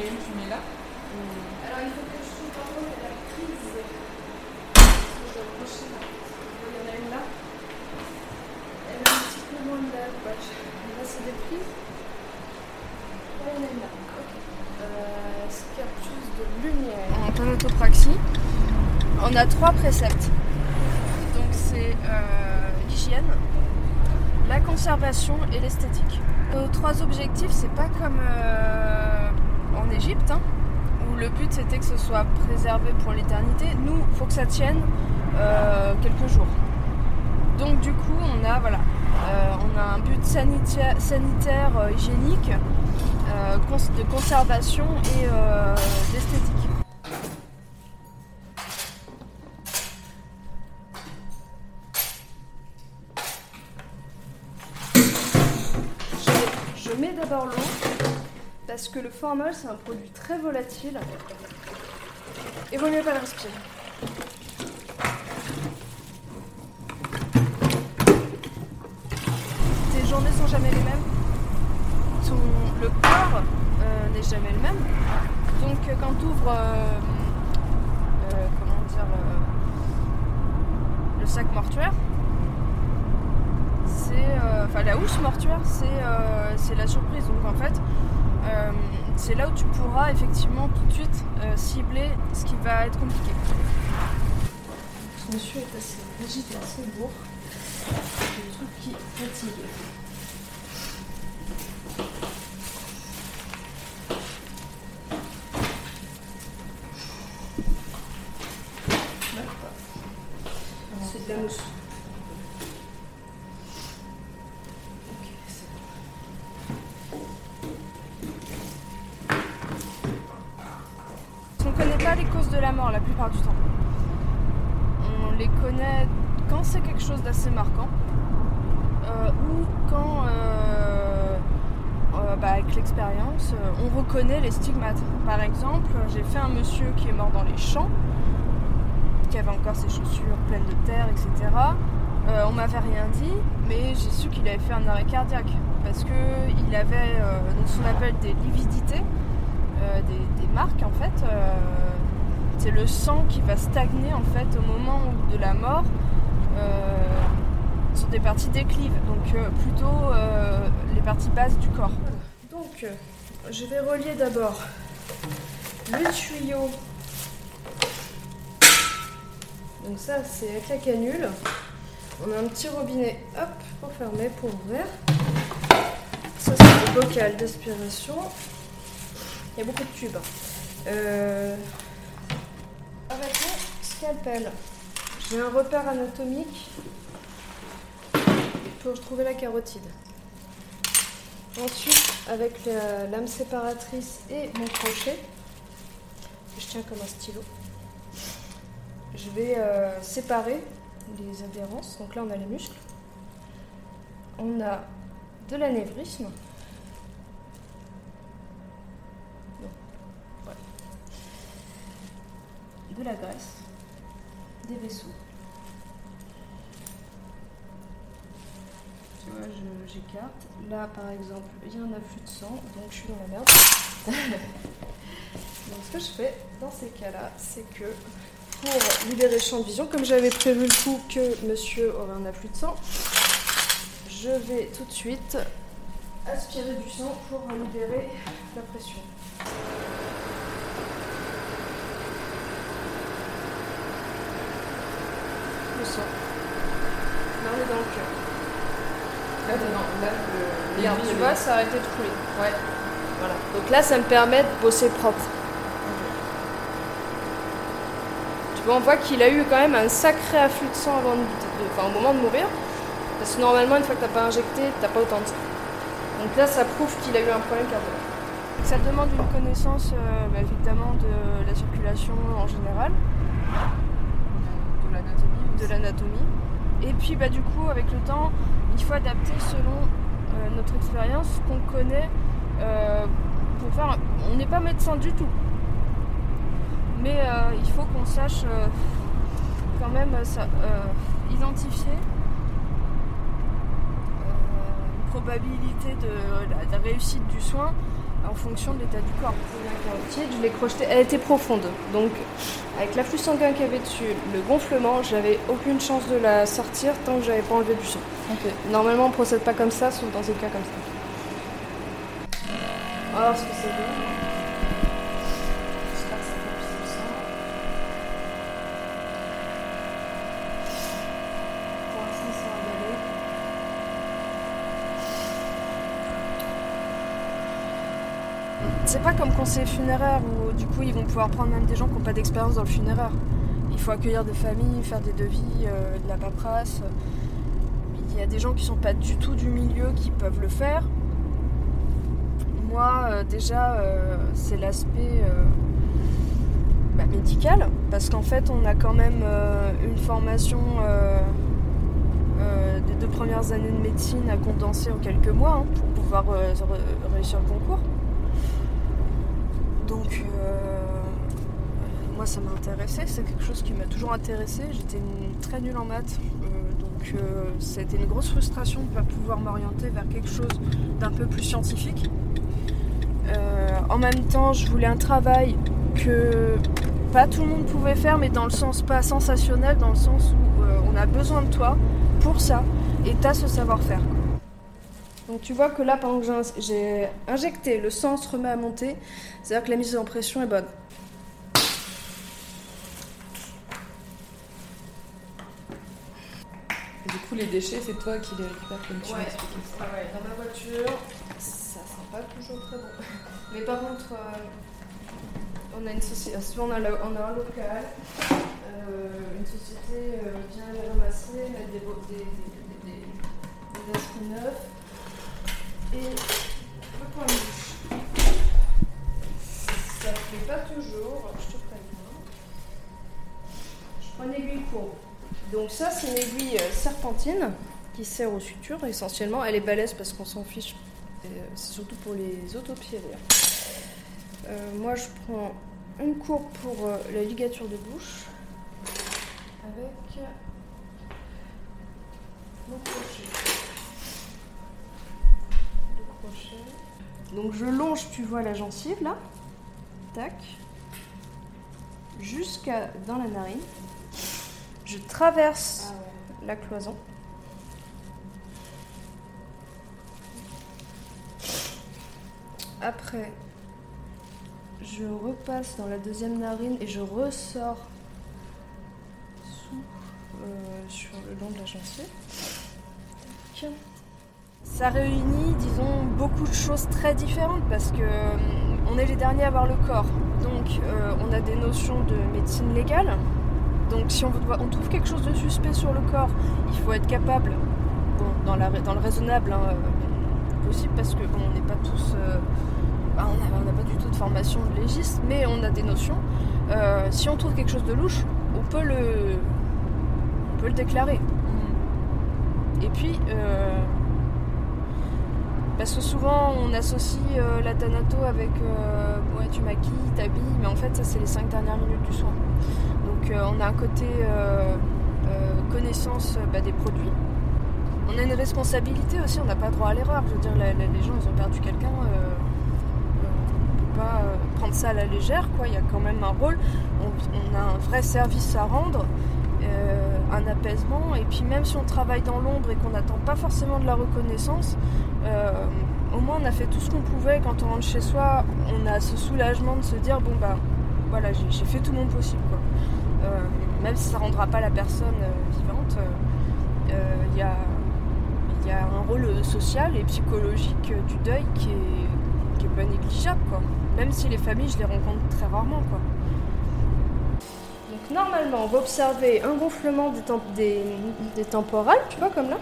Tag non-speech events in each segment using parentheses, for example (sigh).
mets où Tu mets là Alors il faut que je trouve par contre la prise. Je dois brancher là. Il y en a une là. Elle est un petit peu loin de la poche. Là c'est des prises. Là il y en a une là. Ok. Euh, Est-ce qu'il y a plus de lumière En tonotopraxie, on a trois préceptes. Donc c'est euh, l'hygiène, la conservation et l'esthétique. Nos trois objectifs, c'est pas comme euh, en Égypte, hein, où le but c'était que ce soit préservé pour l'éternité. Nous, il faut que ça tienne euh, quelques jours. Donc du coup, on a voilà, euh, on a un but sanitaire, euh, hygiénique, de conservation et d'esthétique. Parce que le formol c'est un produit très volatile et vaut mieux pas le respirer. Tes journées sont jamais les mêmes. Ton, le corps euh, n'est jamais le même. Donc euh, quand tu ouvres comment dire euh, le sac mortuaire, c'est euh, enfin la housse mortuaire, c'est euh, c'est la surprise. Donc en fait, euh, c'est là où tu pourras effectivement tout de suite euh, cibler ce qui va être compliqué. Monsieur est assez rigide et assez lourd. C'est des trucs qui fatiguent. Les causes de la mort la plupart du temps. On les connaît quand c'est quelque chose d'assez marquant euh, ou quand, euh, euh, bah, avec l'expérience, on reconnaît les stigmates. Par exemple, j'ai fait un monsieur qui est mort dans les champs, qui avait encore ses chaussures pleines de terre, etc. On m'avait rien dit, mais j'ai su qu'il avait fait un arrêt cardiaque parce que il avait ce qu'on appelle des lividités, des marques en fait. C'est le sang qui va stagner en fait au moment de la mort euh, sur des parties déclives, donc euh, plutôt euh, les parties basses du corps. Donc, je vais relier d'abord le tuyau. Donc ça, c'est avec la canule. On a un petit robinet, hop, pour fermer, pour ouvrir. Ça, c'est le bocal d'aspiration. Il y a beaucoup de tubes. Mon scalpel, j'ai un repère anatomique pour trouver la carotide. Ensuite, avec la lame séparatrice et mon crochet, je tiens comme un stylo, je vais euh, séparer les adhérences. Donc là, on a les muscles. On a de l'anévrisme. De la graisse. Vaisseaux. J'écarte. Là, par exemple, il y a un afflux de sang, donc je suis dans la merde. (laughs) donc, ce que je fais dans ces cas-là, c'est que pour libérer le champ de vision, comme j'avais prévu le coup que monsieur aurait un afflux de sang, je vais tout de suite aspirer du sang pour libérer la pression. Le sang. Là, on est dans le cœur. Là, t'es dans- là, le- Regarde, tu vois, ça a arrêté de couler. Ouais. Voilà. Donc là, ça me permet de bosser propre. Tu vois, on voit qu'il a eu quand même un sacré afflux de sang avant de, de- enfin, au moment de mourir. Parce que normalement, une fois que t'as pas injecté, t'as pas autant de sang. Donc là, ça prouve qu'il a eu un problème cardiaque. Ça demande une connaissance, euh, bah, évidemment, de la circulation en général, De l'anatomie. Et puis, bah, du coup, avec le temps, il faut adapter selon euh, notre expérience, ce qu'on connaît. euh, pour faire, on n'est pas médecin du tout, mais euh, il faut qu'on sache quand même ça, identifier probabilité de la, de réussite du soin en fonction de l'état du corps. La carotide, je l'ai crochetée, elle était profonde. Donc, avec l'afflux sanguin qu'il y avait dessus, le gonflement, j'avais aucune chance de la sortir tant que j'avais pas enlevé du sang. Normalement, on procède pas comme ça, sauf dans des cas comme ça. Voir ce que ça donne. J'espère que ça fait plus de sang. Pour l'instant, ça va aller. C'est pas comme conseiller funéraire où du coup ils vont pouvoir prendre même des gens qui n'ont pas d'expérience dans le funéraire. Il faut accueillir des familles, faire des devis, euh, de la paperasse. Il y a des gens qui sont pas du tout du milieu qui peuvent le faire. Moi euh, déjà euh, c'est l'aspect bah, médical parce qu'en fait on a quand même une formation des deux premières années de médecine à condenser en quelques mois hein, pour pouvoir réussir le concours. Donc, euh, moi, ça m'a intéressé. C'est quelque chose qui m'a toujours intéressé. J'étais très nulle en maths. euh, donc, euh, c'était une grosse frustration de ne pas pouvoir m'orienter vers quelque chose d'un peu plus scientifique. Euh, en même temps, je voulais un travail que pas tout le monde pouvait faire, mais dans le sens pas sensationnel, dans le sens où euh, on a besoin de toi pour ça et tu as ce savoir-faire. Donc tu vois que là, pendant que j'ai injecté, le sang se remet à monter, c'est-à-dire que la mise en pression est bonne. Et du coup, les déchets, c'est toi qui les récupères comme tu Ouais. m'as expliqué. travaille dans ma voiture, ça sent pas toujours très bon. (laughs) Mais par contre, euh, on a une société, on a, le- on a un local, euh, une société euh, vient les ramasser, mettre des, des, des, des, des esprits neufs et le point de bouche. Ça ne fait pas toujours, je te préviens. Je prends une aiguille courbe. Donc ça, c'est une aiguille serpentine qui sert aux sutures essentiellement. Elle est balèze parce qu'on s'en fiche. C'est surtout pour les autopieds moi je prends une courbe pour la ligature de bouche avec Donc je longe, tu vois la gencive là. Tac. Jusqu'à dans la narine. Je traverse la cloison. Après, je repasse dans la deuxième narine et je ressors sous, euh, sur le long de la gencive. Tac. Ça réunit, disons, beaucoup de choses très différentes parce que euh, on est les derniers à avoir le corps. Donc, euh, on a des notions de médecine légale. Donc, si on, on trouve quelque chose de suspect sur le corps, il faut être capable, bon, dans, le raisonnable hein, euh, possible, parce que on n'est pas tous. on n'a pas du tout de formation de légiste, mais on a des notions. Si on trouve quelque chose de louche, on peut le, on peut le déclarer. Et puis, parce que souvent on associe euh, la Thanato avec euh, ouais, tu maquilles, t'habilles, mais en fait, ça c'est les cinq dernières minutes du soin. Donc, euh, on a un côté euh, connaissance bah, des produits. On a une responsabilité aussi, on n'a pas droit à l'erreur. Je veux dire, les gens, ils ont perdu quelqu'un. on peut pas prendre ça à la légère, quoi. Il y a quand même un rôle. On, a un vrai service à rendre, un apaisement. Et puis même si on travaille dans l'ombre et qu'on n'attend pas forcément de la reconnaissance, euh, au moins on a fait tout ce qu'on pouvait. Quand on rentre chez soi, on a ce soulagement de se dire bon bah voilà, j'ai fait tout mon possible, quoi. Euh, même si ça rendra pas la personne euh, vivante, euh, euh, il y a un rôle social et psychologique euh, du deuil qui qui est pas négligeable quoi. Même si les familles je les rencontre très rarement quoi. Normalement on va observer un gonflement des, temp- des, des temporales, tu vois comme là.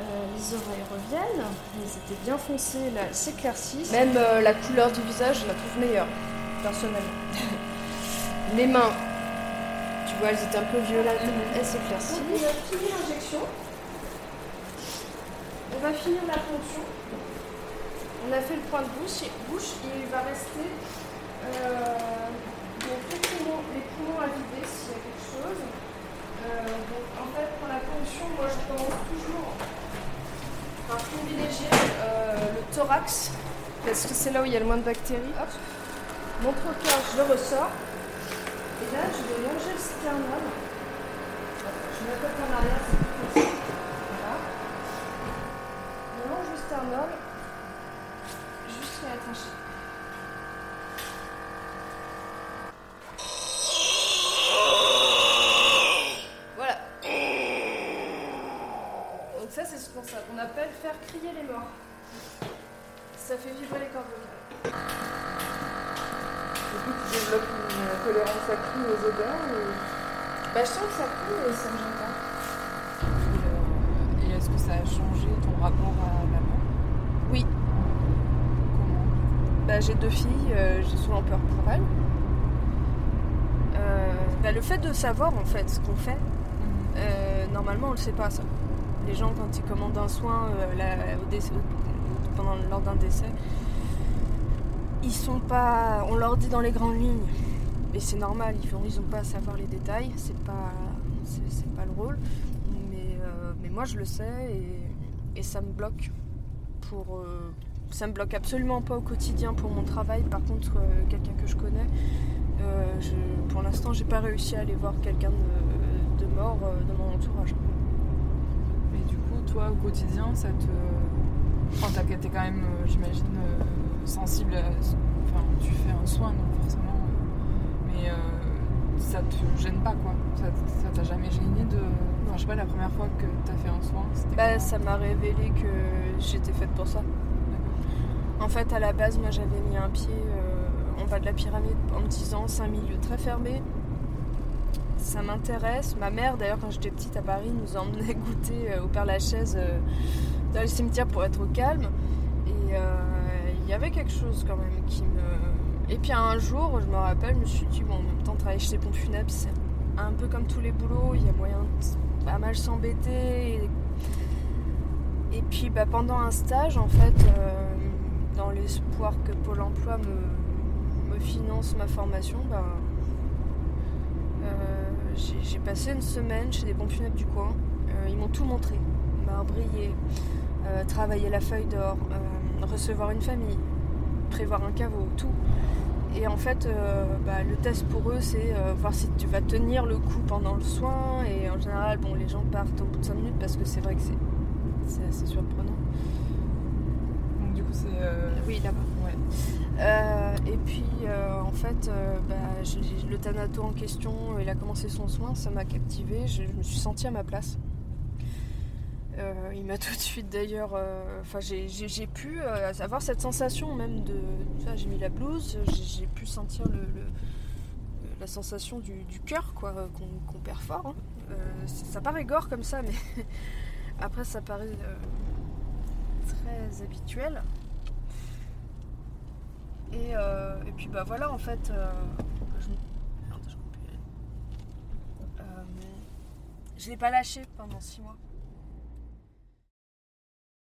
Euh, les oreilles reviennent, elles étaient bien foncées, là elles s'éclaircissent. Même euh, la couleur du visage je la trouve meilleure, personnellement. (laughs) les mains, tu vois elles étaient un peu violettes, elles s'éclaircissent. On a fini l'injection. On va finir la ponction. On a fait le point de bouche, bouche et il va rester donc les, poumons, les poumons à vider s'il y a quelque chose. Euh, donc en fait pour la ponction, moi je commence toujours par privilégier euh, thorax, parce que c'est là où il y a le moins de bactéries. Mon trocar, je le ressors. Et là, je vais longer le sternum. Je me tête en arrière, c'est plus facile. Voilà. Je longe le sternum jusqu'à la Ça fait vibrer les cordes vocales. Du coup, tu développes une tolérance accrue aux odeurs ou... Bah, je sens que ça coule et ça me gêne pas. Et, euh, et est-ce que ça a changé ton rapport à la mort Oui. Comment? Bah, j'ai deux filles, euh, j'ai souvent peur pour elles. Euh, bah, le fait de savoir en fait ce qu'on fait, euh, normalement on le sait pas ça. Les gens quand ils commandent un soin euh, pendant, lors d'un décès, ils sont pas. On leur dit dans les grandes lignes. Et c'est normal, ils vont, ils ont pas à savoir les détails, c'est pas, pas le rôle. Mais, euh, mais moi je le sais et, ça me bloque pour. euh, ça me bloque absolument pas au quotidien pour mon travail. Par contre, quelqu'un que je connais, pour l'instant, j'ai pas réussi à aller voir quelqu'un de, mort dans mon entourage. Mais du coup, toi, au quotidien, ça te... Enfin, t'es quand même, euh, j'imagine, euh, sensible à... Enfin, tu fais un soin, donc forcément... euh, Mais euh, ça te gêne pas, quoi. Ça t'a jamais gêné de... Enfin, je sais pas, la première fois que t'as fait un soin, c'était Bah, ça m'a révélé que j'étais faite pour ça. En fait, à la base, moi, j'avais mis un pied euh, en bas de la pyramide en me disant c'est un milieu très fermé. Ça m'intéresse. Ma mère, d'ailleurs, quand j'étais petite à Paris, nous emmenait (laughs) goûter euh, au Père Lachaise euh, dans le cimetière pour être au calme. Et euh, il y avait quelque chose quand même qui me. Et puis un jour, je me rappelle, je me suis dit bon, en même temps, travailler chez les pompes funèbres, c'est un peu comme tous les boulots. Il y a moyen de pas mal s'embêter. Et puis bah, pendant un stage, en fait, dans l'espoir que Pôle emploi me, finance ma formation, bah, j'ai passé une semaine chez des pompes funèbres du coin. Euh, ils m'ont tout montré. Marbrier, euh, travailler la feuille d'or, euh, recevoir une famille, prévoir un caveau, tout. Et en fait, bah, le test pour eux, c'est voir si tu vas tenir le coup pendant le soin. Et en général, bon, les gens partent au bout de 5 minutes parce que c'est vrai que c'est assez surprenant. C'est... euh, Oui, là-bas. Ouais. Euh, et puis, euh, en fait, bah, le Thanato en question, il a commencé son soin, ça m'a captivé, je, je me suis sentie à ma place. Il m'a (laughs) tout de suite d'ailleurs. Enfin, j'ai- pu avoir cette sensation même de. J'ai mis la blouse, j'ai pu sentir le, le- la sensation du, du cœur, quoi, qu'on perd fort. hein. Ça paraît gore comme ça, mais (laughs) après, ça paraît très habituel. Et, euh, et puis bah voilà en fait euh, je... Merde. Euh, je l'ai pas lâché pendant six mois.